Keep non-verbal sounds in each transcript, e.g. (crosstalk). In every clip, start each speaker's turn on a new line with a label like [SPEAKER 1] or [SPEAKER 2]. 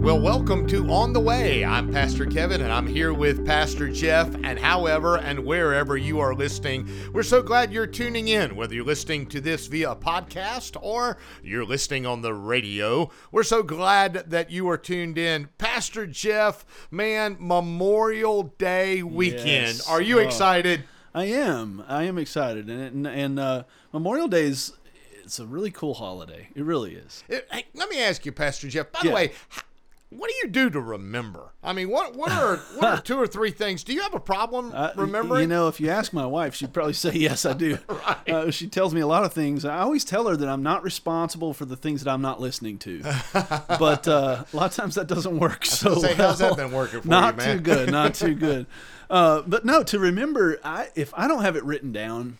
[SPEAKER 1] Well, welcome to On the Way. I'm Pastor Kevin and I'm here with Pastor Jeff. And however and wherever you are listening, we're so glad you're tuning in, whether you're listening to this via a podcast or you're listening on the radio. We're so glad that you are tuned in. Pastor Jeff, man, Memorial Day weekend.
[SPEAKER 2] Yes.
[SPEAKER 1] Are you
[SPEAKER 2] Oh.
[SPEAKER 1] excited?
[SPEAKER 2] I am. I am excited, and and, uh, Memorial Day is it's a really cool holiday. It really is.
[SPEAKER 1] Uh, Hey, let me ask you, Pastor Jeff. By the way, h- what do you do to remember? I mean, what what are what are (laughs) two or three things? Do you have a problem
[SPEAKER 2] Uh,
[SPEAKER 1] remembering?
[SPEAKER 2] You know, if you ask my wife, she'd probably say yes, I do. (laughs)
[SPEAKER 1] Right.
[SPEAKER 2] Uh, she tells me a lot of things. I always tell her that I'm not responsible for the things that I'm not listening to. (laughs) but uh, a lot of times that doesn't work. So
[SPEAKER 1] say, how's that
[SPEAKER 2] well.
[SPEAKER 1] been working for you,
[SPEAKER 2] not too good. Not too good. Uh, but no, to remember, I if I don't have it written down.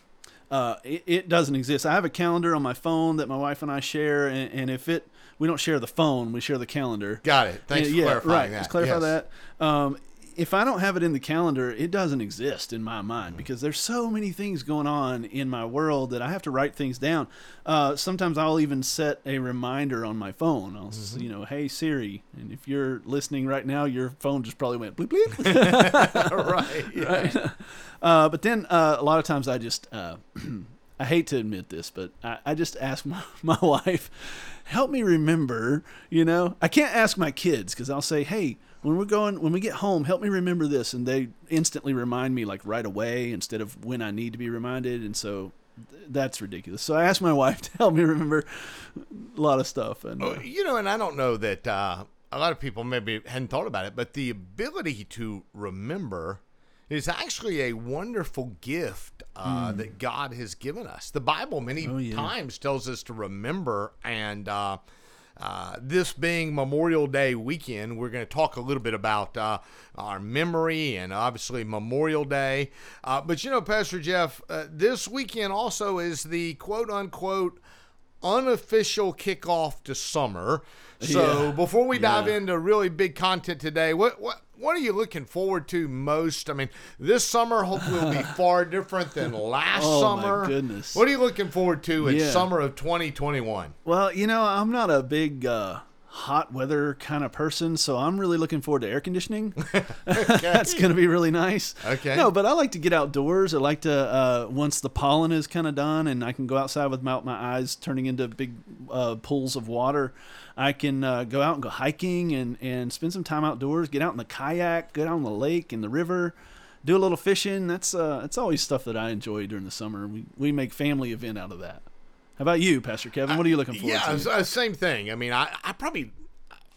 [SPEAKER 2] Uh, it, it doesn't exist. I have a calendar on my phone that my wife and I share, and, and if it, we don't share the phone, we share the calendar.
[SPEAKER 1] Got it. Thanks for
[SPEAKER 2] yeah,
[SPEAKER 1] clarifying
[SPEAKER 2] right.
[SPEAKER 1] that.
[SPEAKER 2] Let's clarify
[SPEAKER 1] Yes.
[SPEAKER 2] that. Um, if I don't have it in the calendar, it doesn't exist in my mind because there's so many things going on in my world that I have to write things down. Uh, sometimes I'll even set a reminder on my phone. I'll,
[SPEAKER 1] Mm-hmm.
[SPEAKER 2] you know, hey Siri, and if you're listening right now, your phone just probably went bleep bleep. (laughs) (laughs)
[SPEAKER 1] right. yeah.
[SPEAKER 2] right? Uh, but then uh, a lot of times I just, uh, (clears throat) I hate to admit this, but I, I just ask my, (laughs) my wife, help me remember, you know, I can't ask my kids because I'll say, hey, when we're going, when we get home, help me remember this. And they instantly remind me like right away instead of when I need to be reminded. And so th- that's ridiculous. So I asked my (laughs) wife to help me remember a lot of stuff. And uh,
[SPEAKER 1] Oh, You know, and I don't know that uh, a lot of people maybe hadn't thought about it, but the ability to remember is actually a wonderful gift uh, that God has given us. The Bible many.
[SPEAKER 2] Oh, yeah.
[SPEAKER 1] times tells us to remember, and uh, this being Memorial Day weekend, we're going to talk a little bit about uh, our memory and obviously Memorial Day. Uh, but you know, Pastor Jeff, uh, this weekend also is the quote unquote unofficial kickoff to summer. So
[SPEAKER 2] Yeah.
[SPEAKER 1] before we dive
[SPEAKER 2] Yeah.
[SPEAKER 1] into really big content today, what what what are you looking forward to most? I mean, this summer hopefully will be (laughs) far different than last
[SPEAKER 2] Oh, my
[SPEAKER 1] summer.
[SPEAKER 2] goodness.
[SPEAKER 1] What are you looking forward to in
[SPEAKER 2] Yeah.
[SPEAKER 1] summer of 2021?
[SPEAKER 2] Well, you know, I'm not a big uh, hot weather kind of person, so I'm really looking forward to air conditioning. (laughs) (laughs) That's going to be really nice.
[SPEAKER 1] Okay.
[SPEAKER 2] No, but I like to get outdoors. I like to uh, once the pollen is kind of done and I can go outside without my eyes turning into big uh, pools of water. I can uh, go out and go hiking and, and spend some time outdoors. Get out in the kayak, get out on the lake and the river, do a little fishing. That's uh, that's always stuff that I enjoy during the summer. We we make family event out of that. How about you, Pastor Kevin? What are you looking forward
[SPEAKER 1] Yeah,
[SPEAKER 2] to?
[SPEAKER 1] uh, same thing. I mean, I, I probably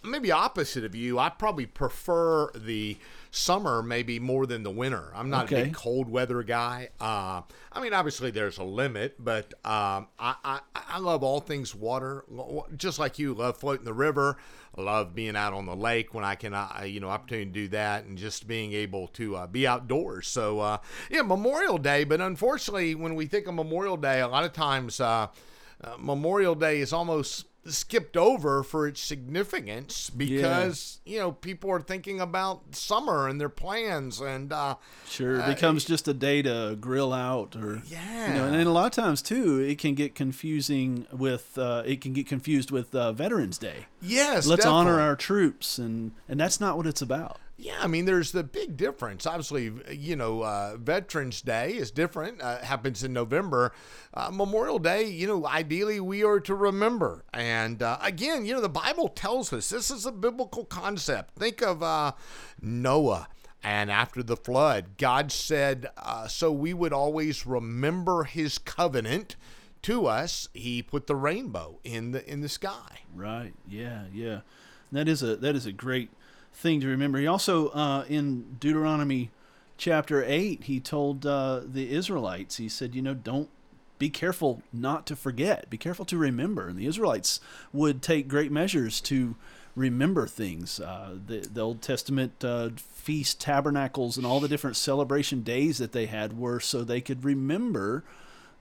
[SPEAKER 1] maybe opposite of you. I probably prefer the summer maybe more than the winter. I'm not a big cold weather guy. Uh, I mean, obviously there's a limit, but um, I, I I love all things water. Just like you, love floating the river. I love being out on the lake when I can, uh, you know, opportunity to do that, and just being able to uh, be outdoors. So uh, yeah, Memorial Day. But unfortunately, when we think of Memorial Day, a lot of times. Uh, uh, Memorial Day is almost skipped over for its significance because you know people are thinking about summer and their plans and uh,
[SPEAKER 2] Sure, it becomes just a day to grill out, or
[SPEAKER 1] Yeah.
[SPEAKER 2] you know, and then a lot of times too, it can get confusing with uh, it can get confused with uh, Veterans Day.
[SPEAKER 1] yes,
[SPEAKER 2] Let's honor our troops, and and that's not what it's about.
[SPEAKER 1] Yeah, I mean, there's the big difference. Obviously, you know, uh, Veterans Day is different. Uh, happens in November. Uh, Memorial Day, you know, ideally we are to remember. And uh, again, you know, the Bible tells us this is a biblical concept. Think of uh, Noah. And after the flood, God said, uh, so we would always remember his covenant to us. He put the rainbow in the in the sky.
[SPEAKER 2] Right? Yeah, yeah. That is a that is a great thing to remember. He also uh, in Deuteronomy chapter eight, he told uh, the Israelites, he said, you know, don't be careful not to forget. Be careful to remember. And the Israelites would take great measures to remember things. Uh, the, the Old Testament uh, feast tabernacles and all the different celebration days that they had were so they could remember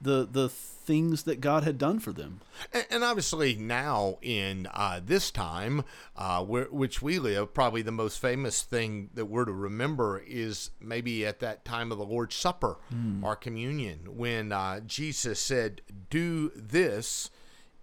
[SPEAKER 2] the the things that God had done for them.
[SPEAKER 1] And, and obviously now in uh, this time, uh, where, which we live, probably the most famous thing that we're to remember is maybe at that time of the Lord's Supper, our communion, when uh, Jesus said, "Do this."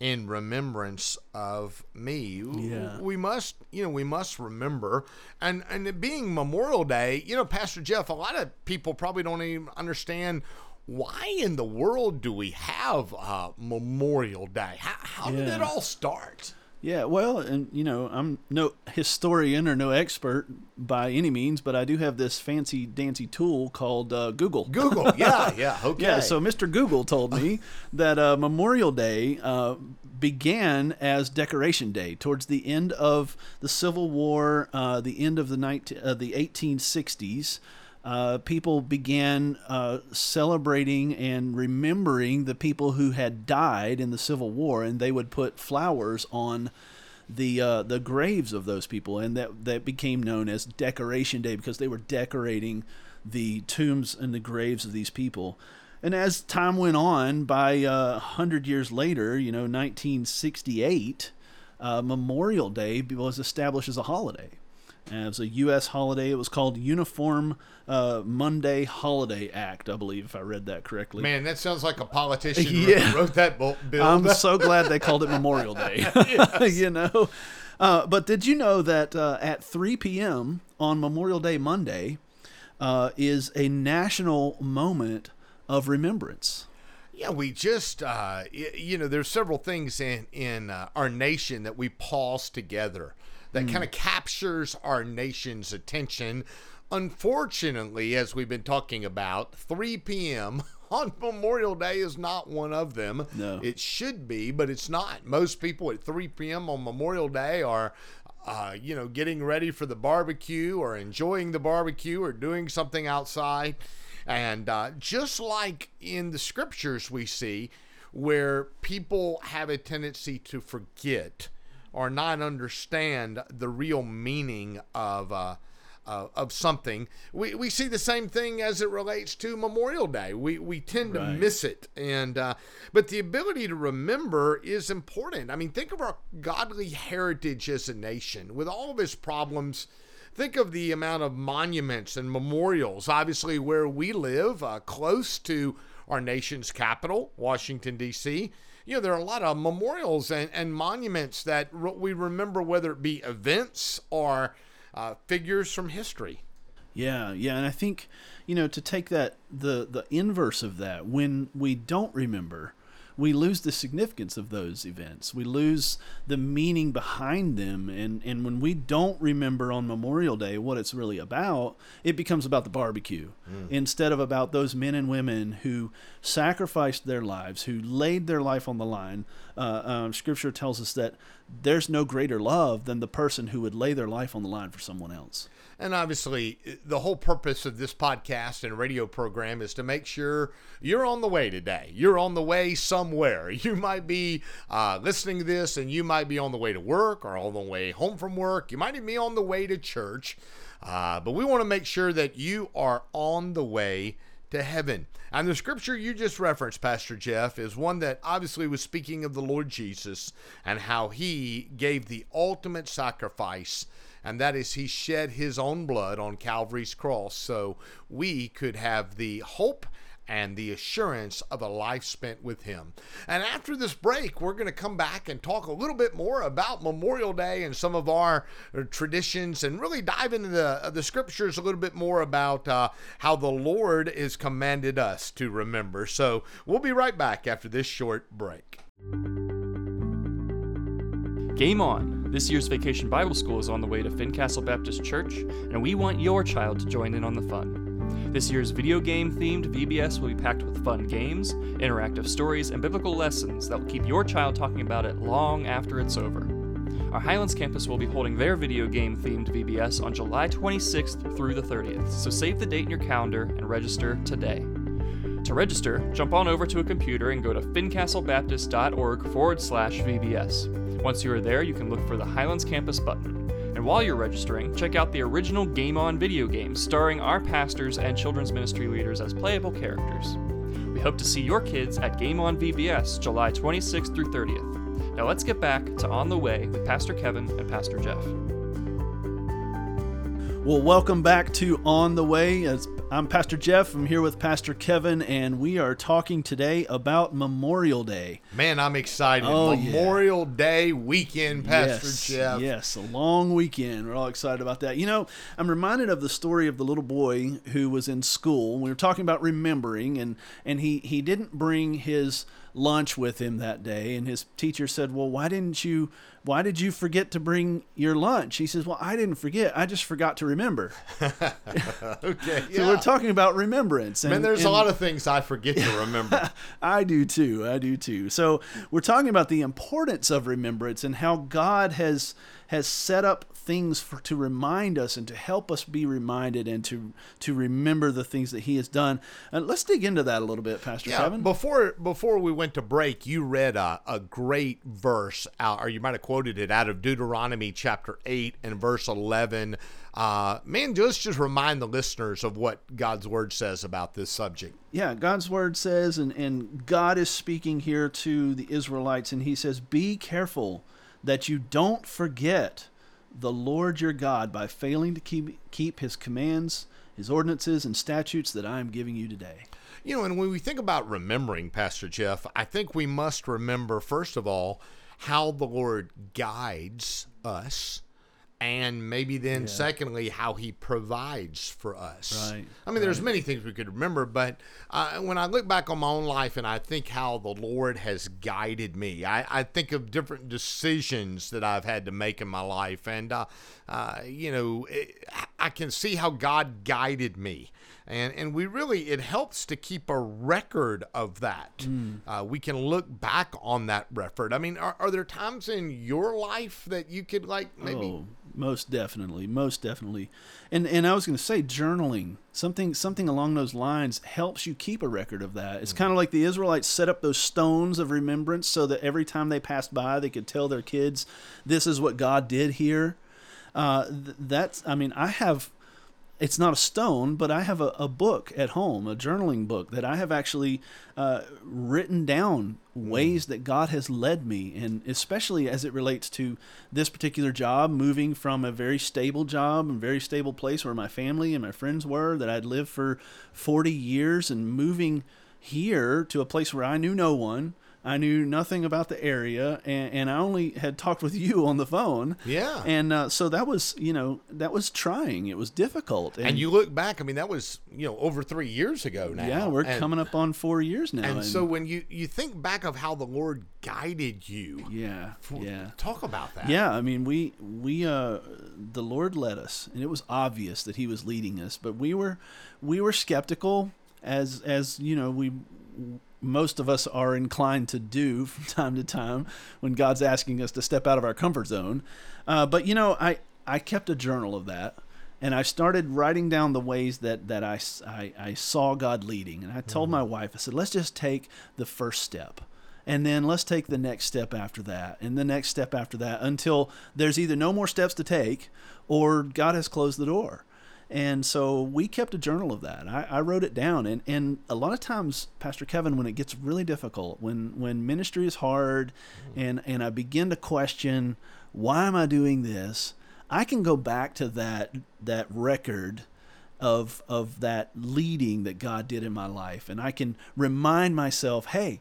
[SPEAKER 1] in remembrance of me.
[SPEAKER 2] Yeah.
[SPEAKER 1] We must, you know, we must remember. And and it being Memorial Day, you know, Pastor Jeff, a lot of people probably don't even understand why in the world do we have uh, Memorial Day? How, how did it all start?
[SPEAKER 2] Yeah, well, and you know, I'm no historian or no expert by any means, but I do have this fancy dancy tool called uh, Google.
[SPEAKER 1] Google. (laughs) Yeah, yeah. Okay.
[SPEAKER 2] Yeah, so Mr. Google told me (laughs) that uh, Memorial Day uh, began as Decoration Day towards the end of the Civil War, uh, the end of the 19, uh, the 1860s. Uh, people began uh, celebrating and remembering the people who had died in the Civil War, and they would put flowers on the uh, the graves of those people, and that that became known as Decoration Day because they were decorating the tombs and the graves of these people. And as time went on, by uh, 100 years later, you know, 1968, uh, Memorial Day was established as a holiday. And it was a U.S. holiday. It was called Uniform uh, Monday Holiday Act, I believe, if I read that correctly.
[SPEAKER 1] Man, that sounds like a politician (laughs)
[SPEAKER 2] Yeah.
[SPEAKER 1] wrote that bill.
[SPEAKER 2] I'm (laughs) so glad they called it Memorial Day. (laughs) you know, uh, but did you know that uh, at 3 p.m. on Memorial Day Monday uh, is a national moment of remembrance?
[SPEAKER 1] Yeah, we just, uh, you know, there's several things in in uh, our nation that we pause together that kind of captures our nation's attention. Unfortunately, as we've been talking about, 3 p.m. (laughs) on Memorial Day is not one of them.
[SPEAKER 2] No.
[SPEAKER 1] It should be, but it's not. Most people at 3 p.m. on Memorial Day are. Uh, you know, getting ready for the barbecue or enjoying the barbecue or doing something outside. And uh, just like in the scriptures, we see where people have a tendency to forget or not understand the real meaning of. Uh, uh, of something, we, we see the same thing as it relates to Memorial Day. We we tend to miss it, and uh, but the ability to remember is important. I mean, think of our godly heritage as a nation with all of its problems. Think of the amount of monuments and memorials, obviously, where we live, uh, close to our nation's capital, Washington, D.C. You know, there are a lot of memorials and, and monuments that re- we remember, whether it be events or uh, figures from history.
[SPEAKER 2] Yeah, yeah, and I think you know to take that the the inverse of that when we don't remember, we lose the significance of those events. We lose the meaning behind them, and and when we don't remember on Memorial Day what it's really about, it becomes about the barbecue instead of about those men and women who sacrificed their lives, who laid their life on the line. Uh, um, scripture tells us that there's no greater love than the person who would lay their life on the line for someone else.
[SPEAKER 1] And obviously, the whole purpose of this podcast and radio program is to make sure you're on the way today. You're on the way somewhere. (laughs) You might be uh, listening to this and you might be on the way to work or on the way home from work. You might even be on the way to church. Uh, but we want to make sure that you are on the way to heaven. And the scripture you just referenced, Pastor Jeff, is one that obviously was speaking of the Lord Jesus and how he gave the ultimate sacrifice, and that is he shed his own blood on Calvary's cross so we could have the hope and the assurance of a life spent with him. And after this break, we're going to come back and talk a little bit more about Memorial Day and some of our traditions and really dive into the, uh, the scriptures a little bit more about uh, how the Lord has commanded us to remember. So we'll be right back after this short break.
[SPEAKER 3] Game on! This year's Vacation Bible School is on the way to Fincastle Baptist Church, and we want your child to join in on the fun. This year's video game themed VBS will be packed with fun games, interactive stories, and biblical lessons that will keep your child talking about it long after it's over. Our Highlands campus will be holding their video game themed VBS on July 26th through the 30th, so save the date in your calendar and register today. To register, jump on over to a computer and go to fincastlebaptist.org forward slash VBS. Once you are there, you can look for the Highlands Campus button. And while you're registering, check out the original Game On video game starring our pastors and children's ministry leaders as playable characters. We hope to see your kids at Game On VBS July 26th through 30th. Now let's get back to On the Way with Pastor Kevin and Pastor Jeff.
[SPEAKER 2] Well, welcome back to On the Way. As I'm Pastor Jeff. I'm here with Pastor Kevin, and we are talking today about Memorial Day.
[SPEAKER 1] Man, I'm excited.
[SPEAKER 2] Oh, yeah.
[SPEAKER 1] Memorial Day weekend, Pastor
[SPEAKER 2] yes,
[SPEAKER 1] Jeff.
[SPEAKER 2] Yes, a long weekend. We're all excited about that. You know, I'm reminded of the story of the little boy who was in school. We were talking about remembering, and and he he didn't bring his lunch with him that day, and his teacher said, "Well, why didn't you? Why did you forget to bring your lunch?" He says, "Well, I didn't forget. I just forgot to remember." (laughs) (laughs)
[SPEAKER 1] Okay.
[SPEAKER 2] So we're talking about remembrance. And,
[SPEAKER 1] Man, there's a lot of things I forget to (laughs) remember.
[SPEAKER 2] I do too. I do too. So we're talking about the importance of remembrance and how God has has set up things for to remind us and to help us be reminded and to to remember the things that He has done. And let's dig into that a little bit, Pastor
[SPEAKER 1] Yeah,
[SPEAKER 2] Kevin.
[SPEAKER 1] before before we went to break, you read a, a great verse out, or you might have quoted it out of Deuteronomy chapter eight and verse eleven. Uh, man, just just remind the listeners of what God's word says about this subject.
[SPEAKER 2] yeah, God's word says, and, and God is speaking here to the Israelites, and He says, Be careful that you don't forget the Lord your God by failing to keep, keep His commands, His ordinances, and statutes that I am giving you today.
[SPEAKER 1] You know, and when we think about remembering, Pastor Jeff, I think we must remember, first of all, how the Lord guides us. And maybe then, secondly, how he provides for us.
[SPEAKER 2] Right,
[SPEAKER 1] I mean, there's many things we could remember, but uh, when I look back on my own life and I think how the Lord has guided me, I, I think of different decisions that I've had to make in my life. And, uh, uh, you know, it, I can see how God guided me and and we really it helps to keep a record of that. Uh, we can look back on that record. I mean, are, are there times in your life that you could like maybe?
[SPEAKER 2] Oh, most definitely, most definitely. And and I was going to say journaling, something something along those lines helps you keep a record of that. It's kind of like the Israelites set up those stones of remembrance so that every time they passed by, they could tell their kids, "This is what God did here." Uh, th- that's, I mean, I have it's not a stone, but I have a, a book at home, a journaling book that I have actually uh, written down ways that God has led me, and especially as it relates to this particular job, moving from a very stable job and very stable place where my family and my friends were, that I'd lived for 40 years, and moving here to a place where I knew no one. I knew nothing about the area, and, and I only had talked with you on the phone.
[SPEAKER 1] Yeah.
[SPEAKER 2] And uh, so that was, you know, that was trying. It was difficult.
[SPEAKER 1] And you look back, I mean, that was you know over three years ago now.
[SPEAKER 2] yeah, we're
[SPEAKER 1] And-
[SPEAKER 2] coming up on four years now.
[SPEAKER 1] And so when you you think back of how the Lord guided you,
[SPEAKER 2] yeah, yeah.
[SPEAKER 1] talk about that.
[SPEAKER 2] Yeah, I mean, we we uh, the Lord led us, and it was obvious that He was leading us. But we were we were skeptical, as as you know, we most of us are inclined to do (laughs) from time to time when God's asking us to step out of our comfort zone. Uh, but you know, I I kept a journal of that. And I started writing down the ways that, that I I saw God leading. And I told my wife, I said, let's just take the first step and then let's take the next step after that and the next step after that until there's either no more steps to take or god has closed the door and so we kept a journal of that. I, I wrote it down. And, and a lot of times pastor kevin when it gets really difficult when when ministry is hard and and i begin to question why am i doing this? I can go back to that that record of of that leading that God did in my life. And I can remind myself hey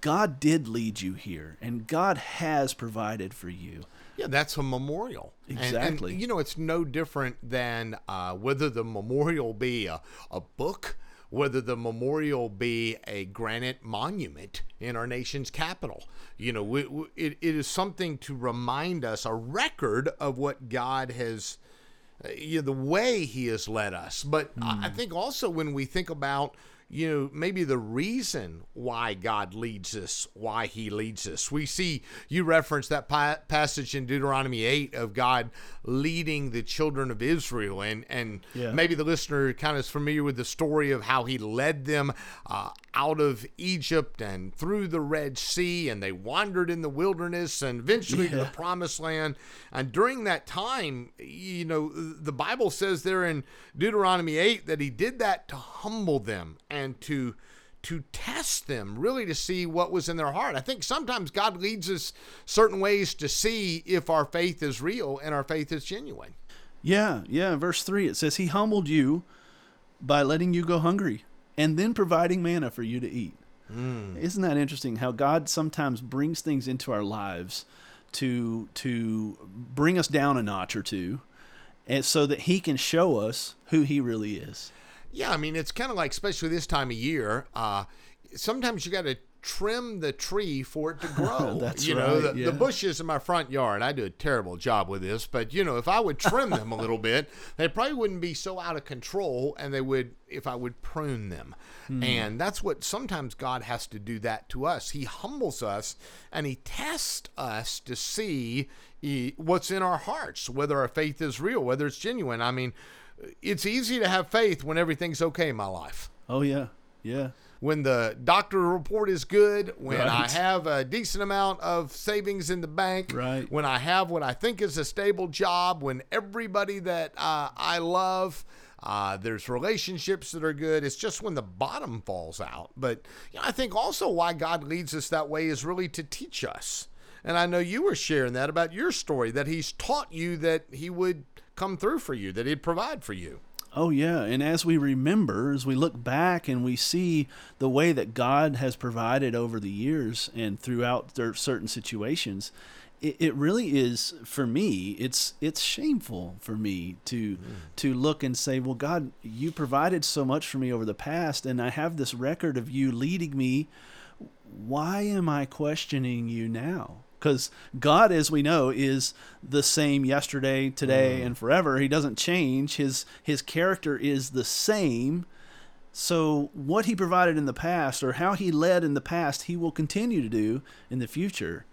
[SPEAKER 2] God did lead you here and God has provided for you
[SPEAKER 1] Yeah, that's a memorial. And- and,
[SPEAKER 2] Exactly.
[SPEAKER 1] you know, it's no different than uh, whether the memorial be a, a book, whether the memorial be a granite monument in our nation's capital. You know, we, we, it, it is something to remind us, a record of what God has, uh, you know, the way He has led us. But I I think also when we think about you know, maybe the reason why God leads us, why He leads us. We see you reference that pa- passage in Deuteronomy 8 of God leading the children of Israel. And, and
[SPEAKER 2] Yeah.
[SPEAKER 1] maybe the listener kind of is familiar with the story of how He led them uh, out of Egypt and through the Red Sea, and they wandered in the wilderness and eventually to the promised land. And during that time, you know, the Bible says there in Deuteronomy 8 that he did that to humble them and to to test them, really to see what was in their heart. I think sometimes God leads us certain ways to see if our faith is real and our faith is genuine.
[SPEAKER 2] Yeah, yeah. Verse 3, it says, He humbled you by letting you go hungry and then providing manna for you to eat. Hmm. Isn't that interesting how God sometimes brings things into our lives to to bring us down a notch or two and so that he can show us who he really is.
[SPEAKER 1] Yeah, I mean, it's kind of like, especially this time of year, uh, sometimes you got to trim the tree for it to (laughs) grow.
[SPEAKER 2] That's
[SPEAKER 1] you know,
[SPEAKER 2] right,
[SPEAKER 1] the,
[SPEAKER 2] yeah.
[SPEAKER 1] the bushes in my front yard, I do a terrible job with this, but you know, if I would trim them a little bit, they probably wouldn't be so out of control and they would if I would prune them.
[SPEAKER 2] Hmm.
[SPEAKER 1] And that's what sometimes God has to do that to us. He humbles us and he tests us to see what's in our hearts, whether our faith is real, whether it's genuine. I mean, it's easy to have faith when everything's okay in my life
[SPEAKER 2] Oh yeah. Yeah.
[SPEAKER 1] when the doctor report is good, when I have a decent amount of savings in the bank,
[SPEAKER 2] Right.
[SPEAKER 1] when I have what I think is a stable job, when everybody that uh, I love, uh, there's relationships that are good. It's just when the bottom falls out. But you know, I think also why God leads us that way is really to teach us. And I know you were sharing that about your story that He's taught you that He would come through for you, that He'd provide for you.
[SPEAKER 2] Oh, yeah. And as we remember, as we look back and we see the way that God has provided over the years and throughout certain situations, it, it really is for me. It's it's shameful for me to to look and say, "Well, God, you provided so much for me over the past, and I have this record of you leading me. Why am I questioning you now?" Because God, as we know, is the same yesterday, today, mm. and forever. He doesn't change. His His character is the same. So what He provided in the past, or how He led in the past, He will continue to do in the future,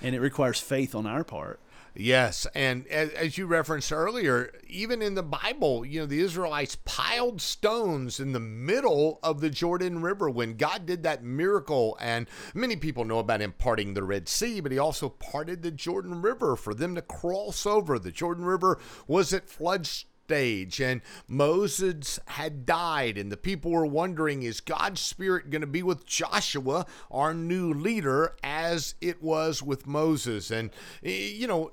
[SPEAKER 2] and it requires faith on our part.
[SPEAKER 1] Yes, and as, you referenced earlier, even in the Bible, you know, the Israelites piled stones in the middle of the Jordan River when God did that miracle. And many people know about him parting the Red Sea, but he also parted the Jordan River for them to cross over. The Jordan River was at flood stage and Moses had died and the people were wondering is God's spirit going to be with Joshua our new leader as it was with Moses and you know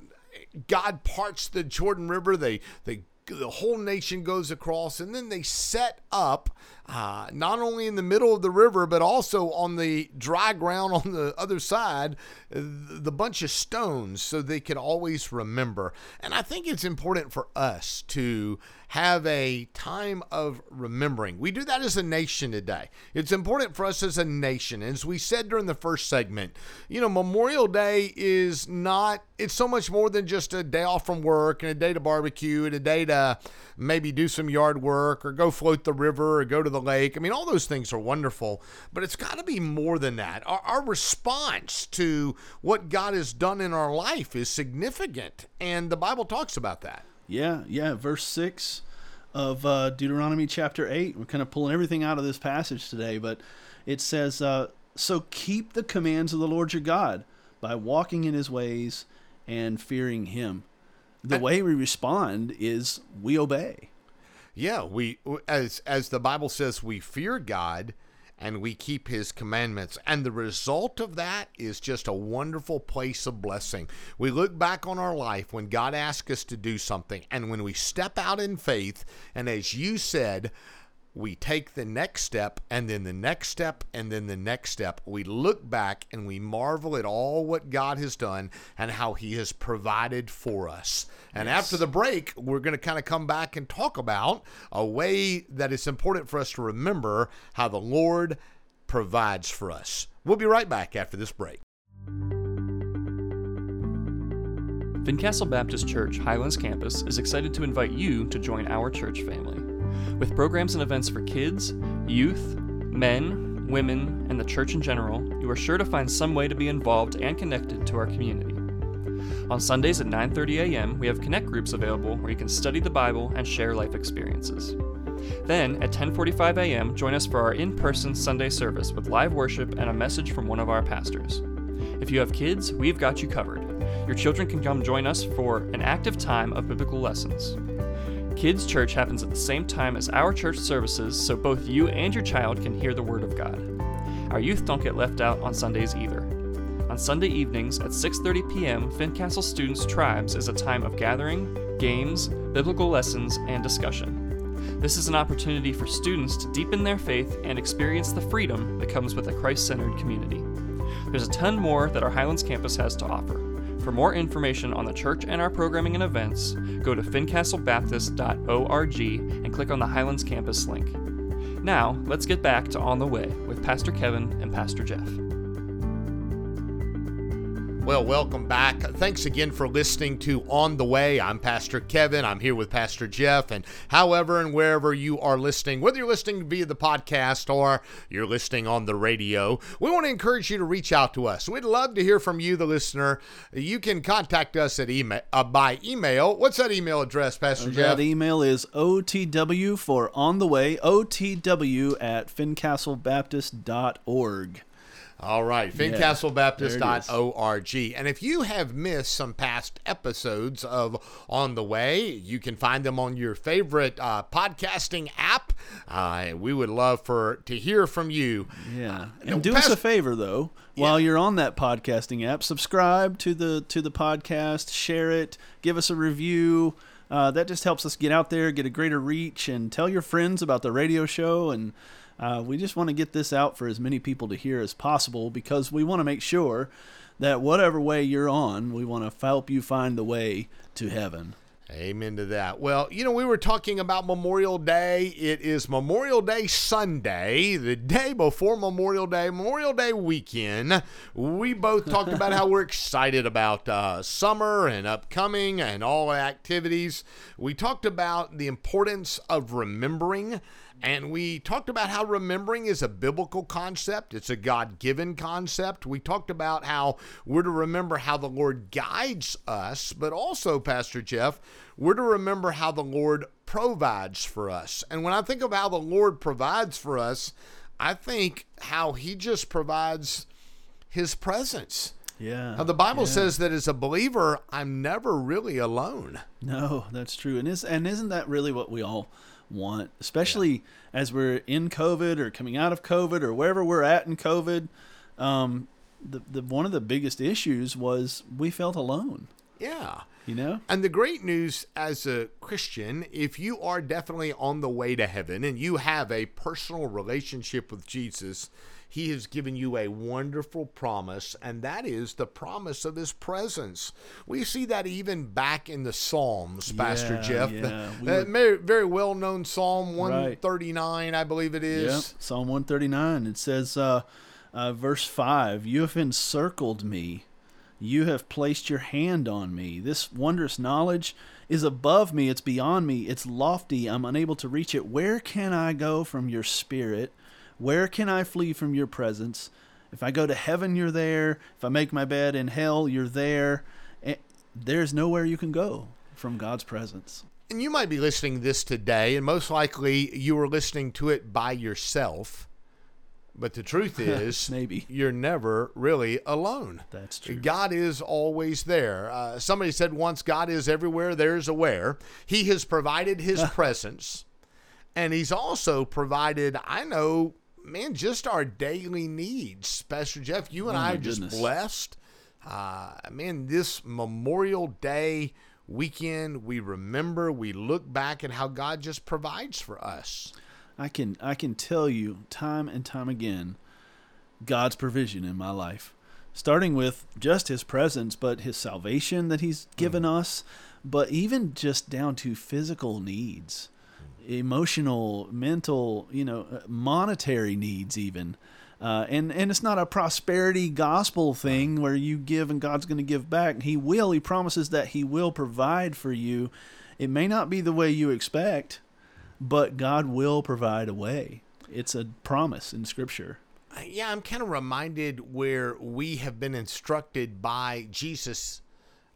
[SPEAKER 1] God parts the Jordan River. They they the whole nation goes across and then they set up uh, not only in the middle of the river but also on the dry ground (laughs) on the other side the bunch of stones so they could always remember. And i think it's important for us to have a time of remembering. We do that as a nation today. It's important for us as a nation. As we said during the first segment you know memorial day is not it's so much more than just a day off from work and a day to barbecue and a day to maybe do some yard work or go float the river or go to the lake. I mean, all those things are wonderful, but it's got to be more than that. Our, our response to what God has done in our life is significant, and the Bible talks about that.
[SPEAKER 2] Yeah, yeah. Verse 6 of uh, Deuteronomy chapter 8. We're kind of pulling everything out of this passage today, but it says, uh, So keep the commands of the Lord your God by walking in his ways and fearing him. The way we respond is we obey.
[SPEAKER 1] Yeah, we as as the Bible says, we fear God and we keep his commandments. And the result of that is just a wonderful place of blessing. We look back on our life when God asked us to do something and when we step out in faith and as you said, we take the next step and then the next step and then the next step. We look back and we marvel at all what God has done and how he has provided for us. And after the break, we're going to kind of come back and talk about a way that it's important for us to remember how the Lord provides for us. We'll be right back after this break.
[SPEAKER 3] Fincastle Baptist Church Highlands Campus is excited to invite you to join our church family. With programs and events for kids, youth, men, women, and the church in general, you are sure to find some way to be involved and connected to our community. On Sundays at 9:30 a.m., we have connect groups available where you can study the Bible and share life experiences. Then, at 10:45 a.m., join us for our in-person Sunday service with live worship and a message from one of our pastors. If you have kids, we've got you covered. Your children can come join us for an active time of biblical lessons. Kids Church happens at the same time as our church services, so both you and your child can hear the Word of God. Our youth don't get left out on Sundays either. On Sunday evenings at 6:30 p.m., Fincastle Students Tribes is a time of gathering, games, biblical lessons, and discussion. This is an opportunity for students to deepen their faith and experience the freedom that comes with a Christ centered community. There's a ton more that our Highlands campus has to offer. For more information on the church and our programming and events, go to fincastlebaptist.org and click on the Highlands campus link. Now, let's get back to On the Way with Pastor Kevin and Pastor Jeff.
[SPEAKER 1] Well, welcome back. Thanks again for listening to On the Way. I'm Pastor Kevin. I'm here with Pastor Jeff. And however and wherever you are listening, whether you're listening via the podcast or you're listening on the radio, we want to encourage you to reach out to us. We'd love to hear from you, the listener. You can contact us at email uh, by email. What's that email address, Pastor Jeff?
[SPEAKER 2] That email is OTW for On the Way, OTW at fincastlebaptist.org.
[SPEAKER 1] All right,
[SPEAKER 2] Yeah,
[SPEAKER 1] fincastlebaptist.org. And if you have missed some past episodes of On the Way, you can find them on your favorite uh, podcasting app. Uh, we would love for to hear from you.
[SPEAKER 2] Yeah,
[SPEAKER 1] know,
[SPEAKER 2] and do us a favor though. While you're on that podcasting app, subscribe to the to the podcast, share it, give us a review. Uh, that just helps us get out there, get a greater reach, and tell your friends about the radio show. And uh, we just want to get this out for as many people to hear as possible because we want to make sure that whatever way you're on, we want to help you find the way to heaven.
[SPEAKER 1] Amen to that. Well, you know, we were talking about Memorial Day. It is Memorial Day Sunday, the day before Memorial Day, Memorial Day weekend. We both talked about how we're excited about uh, summer and upcoming and all activities. We talked about the importance of remembering. And we talked about how remembering is a biblical concept. It's a God given concept. We talked about how we're to remember how the Lord guides us, but also, Pastor Jeff, we're to remember how the Lord provides for us. And when I think of how the Lord provides for us, I think how He just provides His presence.
[SPEAKER 2] Yeah.
[SPEAKER 1] Now, the Bible
[SPEAKER 2] yeah.
[SPEAKER 1] says that as a believer, I'm never really alone.
[SPEAKER 2] No, that's true. And is and isn't that really what we all want, especially as we're in COVID or coming out of COVID or wherever we're at in COVID? Um, the, the one of the biggest issues was we felt alone.
[SPEAKER 1] Yeah.
[SPEAKER 2] You know,
[SPEAKER 1] And the great news as a Christian, if you are definitely on the way to heaven and you have a personal relationship with Jesus, he has given you a wonderful promise, and that is the promise of his presence. We see that even back in the Psalms, Pastor
[SPEAKER 2] Yeah,
[SPEAKER 1] Jeff.
[SPEAKER 2] yeah. (laughs) We
[SPEAKER 1] that
[SPEAKER 2] were-
[SPEAKER 1] very, well known Psalm
[SPEAKER 2] Right.
[SPEAKER 1] 139, I believe it is.
[SPEAKER 2] Yep. Psalm 139. It says, uh, uh, verse 5 You have encircled me. You have placed your hand on me. This wondrous knowledge is above me. It's beyond me. It's lofty. I'm unable to reach it. Where can I go from your spirit? Where can I flee from your presence? If I go to heaven, you're there. If I make my bed in hell, you're there. Eh, There's nowhere you can go from God's presence.
[SPEAKER 1] And you might be listening to this today, and most likely you were listening to it by yourself. But the truth (laughs) is,
[SPEAKER 2] Maybe.
[SPEAKER 1] you're never really alone.
[SPEAKER 2] That's true.
[SPEAKER 1] God is always there. Uh, somebody said once, God is everywhere, there's a where. He has provided His (laughs) presence, and He's also provided, I know, man, just our daily needs. Pastor Jeff, you and
[SPEAKER 2] Oh,
[SPEAKER 1] I are just
[SPEAKER 2] goodness.
[SPEAKER 1] blessed. Uh, man, this Memorial Day weekend, we remember, we look back at how God just provides for us.
[SPEAKER 2] I can I can tell you time and time again God's provision in my life. Starting with just his presence, but his salvation that he's given us, but even just down to physical needs, emotional, mental, you know, uh, monetary needs even. Uh, and and it's not a prosperity gospel thing where you give and God's going to give back. He will. He promises that He will provide for you. It may not be the way you expect, but God will provide a way. It's a promise in Scripture.
[SPEAKER 1] Yeah, I'm kind of reminded where we have been instructed by Jesus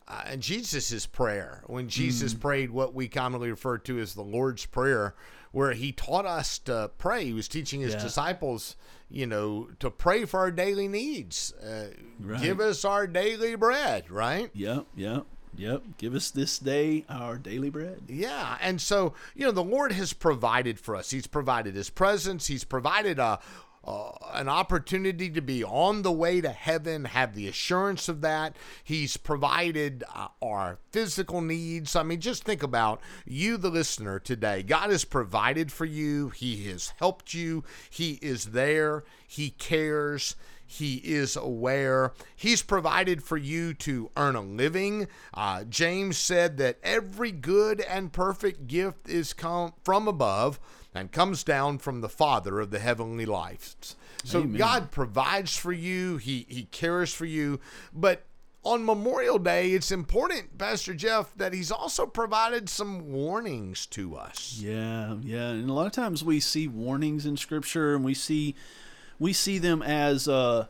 [SPEAKER 1] uh, and Jesus' prayer. When Jesus prayed what we commonly refer to as the Lord's Prayer, where he taught us to pray. He was teaching his
[SPEAKER 2] Yeah.
[SPEAKER 1] disciples, you know, to pray for our daily needs. Uh,
[SPEAKER 2] Right.
[SPEAKER 1] Give us our daily bread, right?
[SPEAKER 2] Yep, yep, yep. Give us this day our daily bread.
[SPEAKER 1] Yeah, and so you know the Lord has provided for us. He's provided His presence. He's provided a uh, an opportunity to be on the way to heaven, have the assurance of that. He's provided uh, our physical needs. I mean, just think about you, the listener, today. God has provided for you, He has helped you, He is there, He cares. He is aware. He's provided for you to earn a living. Uh, James said that every good and perfect gift is come from above and comes down from the Father of the heavenly lights. So
[SPEAKER 2] Amen.
[SPEAKER 1] God provides for you, he, he cares for you. But on Memorial Day, it's important, Pastor Jeff, that He's also provided some warnings to us.
[SPEAKER 2] Yeah, yeah, and a lot of times we see warnings in Scripture, and we see we see them as uh,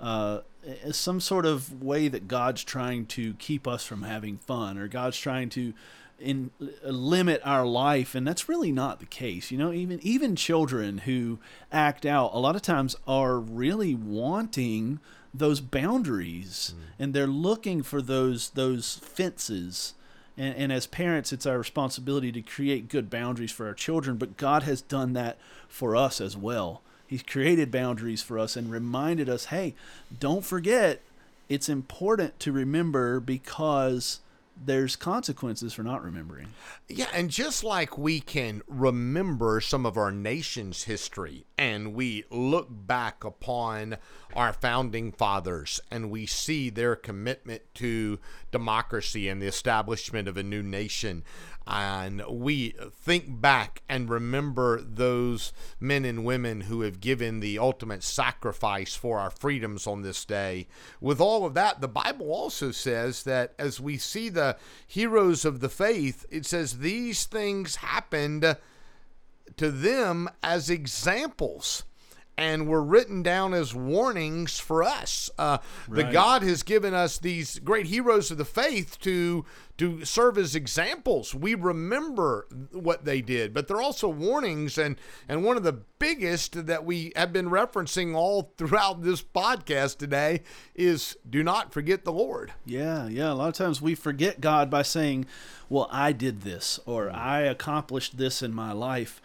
[SPEAKER 2] uh, as some sort of way that God's trying to keep us from having fun, or God's trying to in limit our life, and that's really not the case. You know, even even children who act out a lot of times are really wanting those boundaries, and they're looking for those those fences. And, and as parents, it's our responsibility to create good boundaries for our children. But God has done that for us as well. He's created boundaries for us and reminded us, hey, don't forget, it's important to remember because there's consequences for not remembering.
[SPEAKER 1] Yeah, and just like we can remember some of our nation's history and we look back upon our founding fathers and we see their commitment to democracy and the establishment of a new nation, and we think back and remember those men and women who have given the ultimate sacrifice for our freedoms on this day. With all of that, the Bible also says that as we see the heroes of the faith, it says these things happened to them as examples and were written down as warnings for us. Uh, The
[SPEAKER 2] Right.
[SPEAKER 1] God has given us these great heroes of the faith to to serve as examples. We remember what they did, but they're also warnings. And and one of the biggest that we have been referencing all throughout this podcast today is do not forget the Lord.
[SPEAKER 2] Yeah, yeah. A lot of times we forget God by saying, "Well, I did this," or "I accomplished this in my life,"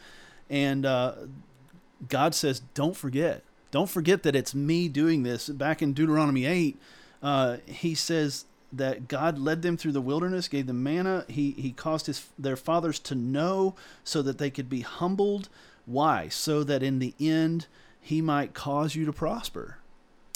[SPEAKER 2] and uh, God says, "Don't forget. Don't forget that it's me doing this." Back in Deuteronomy eight, uh, He says that God led them through the wilderness, gave them manna. He He caused his their fathers to know so that they could be humbled. Why? So that in the end He might cause you to prosper.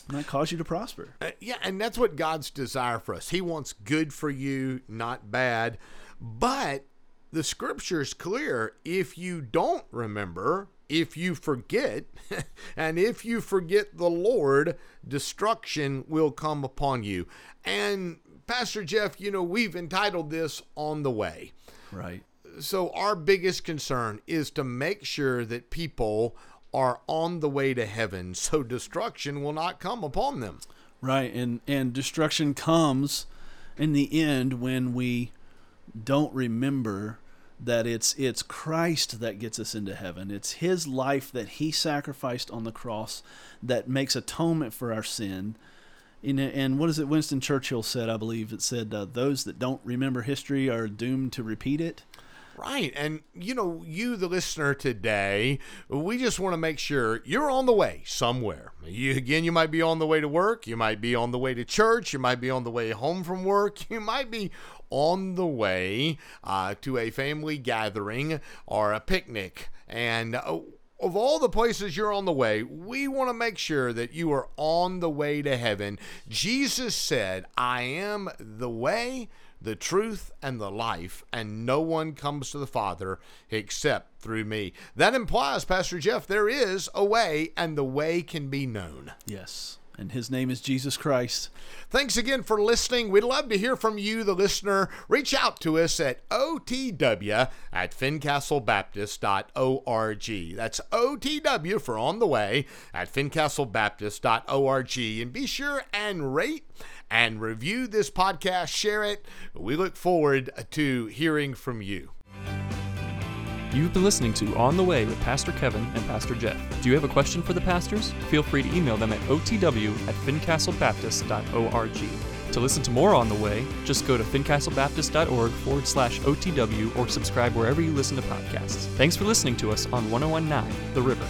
[SPEAKER 2] Might cause you to prosper.
[SPEAKER 1] Uh, yeah, and that's what God's desire for us. He wants good for you, not bad. But the scripture is clear. If you don't remember, if you forget, (laughs) and if you forget the Lord, destruction will come upon you. And Pastor Jeff, you know, we've entitled this On the Way.
[SPEAKER 2] Right.
[SPEAKER 1] So, our biggest concern is to make sure that people are on the way to heaven so destruction will not come upon them.
[SPEAKER 2] Right, and and destruction comes in the end when we don't remember that it's it's Christ that gets us into heaven. It's his life that he sacrificed on the cross that makes atonement for our sin. And, and what is it Winston Churchill said, I believe it said uh, those that don't remember history are doomed to repeat it.
[SPEAKER 1] Right. And, you know, you, the listener today, we just want to make sure you're on the way somewhere. You, again, you might be on the way to work. You might be on the way to church. You might be on the way home from work. (laughs) You might be on the way uh, to a family gathering or a picnic. And, uh, of all the places you're on the way, we want to make sure that you are on the way to heaven. Jesus said, I am the way, the truth, and the life, and no one comes to the Father except through me. That implies, Pastor Jeff, there is a way, and the way can be known.
[SPEAKER 2] Yes, and his name is Jesus Christ.
[SPEAKER 1] Thanks again for listening. We'd love to hear from you, the listener. Reach out to us at OTW at fincastlebaptist.org. That's OTW for on the way at fincastlebaptist.org. And be sure and rate and review this podcast, share it. We look forward to hearing from you.
[SPEAKER 3] You've been listening to On the Way with Pastor Kevin and Pastor Jeff. Do you have a question for the pastors? Feel free to email them at otw at fincastlebaptist.org. To listen to more On the Way, just go to fincastlebaptist.org forward slash OTW or subscribe wherever you listen to podcasts. Thanks for listening to us on 1019 The River.